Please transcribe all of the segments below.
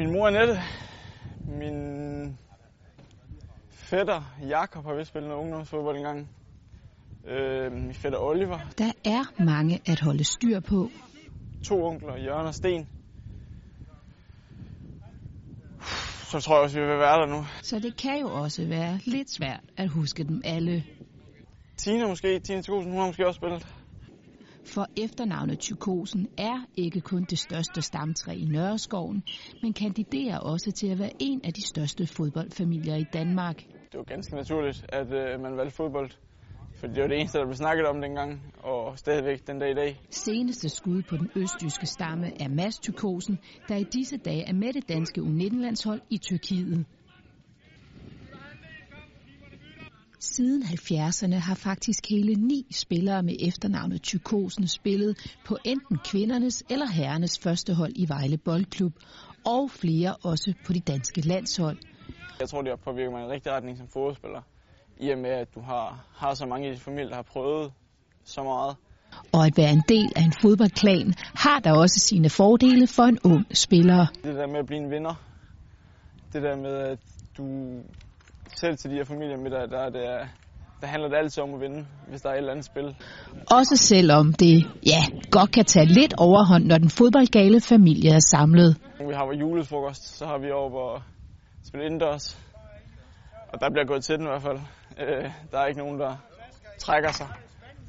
Min mor Annette, min fætter Jakob har vist spillet noget ungdomsfodbold engang. Øh, min fætter Oliver. Der er mange at holde styr på. To onkler, Jørgen og Sten. Så tror jeg også, vi vil være der nu. Så det kan jo også være lidt svært at huske dem alle. Tina måske, Tina Thykosen, hun har måske også spillet. For efternavnet Tykosen er ikke kun det største stamtræ i Nørreskoven, men kandiderer også til at være en af de største fodboldfamilier i Danmark. Det var ganske naturligt, at øh, man valgte fodbold. For det var det eneste, der blev snakket om dengang, og stadigvæk den dag i dag. Seneste skud på den østjyske stamme er Mads Tykosen, der i disse dage er med det danske U19-landshold i Tyrkiet. Siden 70'erne har faktisk hele ni spillere med efternavnet Tykosen spillet på enten kvindernes eller herrenes første hold i Vejle Boldklub, og flere også på de danske landshold. Jeg tror, det har påvirket mig i en rigtig retning som fodboldspiller. I og med, at du har, har så mange i din familie, der har prøvet så meget. Og at være en del af en fodboldklan har der også sine fordele for en ung spiller. Det der med at blive en vinder. Det der med, at du selv til de her familier med dig, der, der, der handler det altid om at vinde, hvis der er et eller andet spil. Også selvom det, ja, godt kan tage lidt overhånd, når den fodboldgale familie er samlet. Vi har vores julefrokost, så har vi over på spille indendørs. Og der bliver gået til den i hvert fald. Øh, der er ikke nogen, der trækker sig.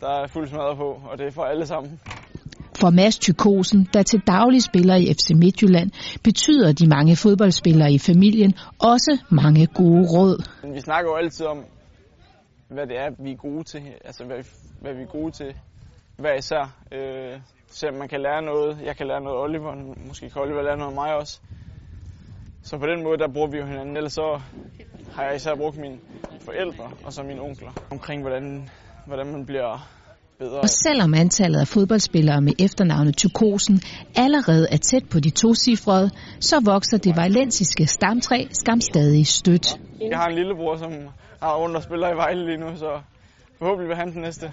Der er fuld smadret på, og det er for alle sammen. For Mads Tykosen, der til daglig spiller i FC Midtjylland, betyder de mange fodboldspillere i familien også mange gode råd. Vi snakker jo altid om, hvad det er, vi er gode til. Altså, hvad vi, hvad vi er gode til hver især. Øh, så man kan lære noget. Jeg kan lære noget af Oliver. Måske kan Oliver lære noget af mig også. Så på den måde, der bruger vi jo hinanden. Ellers så har jeg især brugt mine forældre og så mine onkler omkring, hvordan, hvordan man bliver. Og selvom antallet af fodboldspillere med efternavnet Tykosen allerede er tæt på de tocifrede, så vokser det vejlensiske stamtræ skam stadig stødt. Jeg har en lillebror, som har og spiller i Vejle lige nu, så forhåbentlig vil han den næste.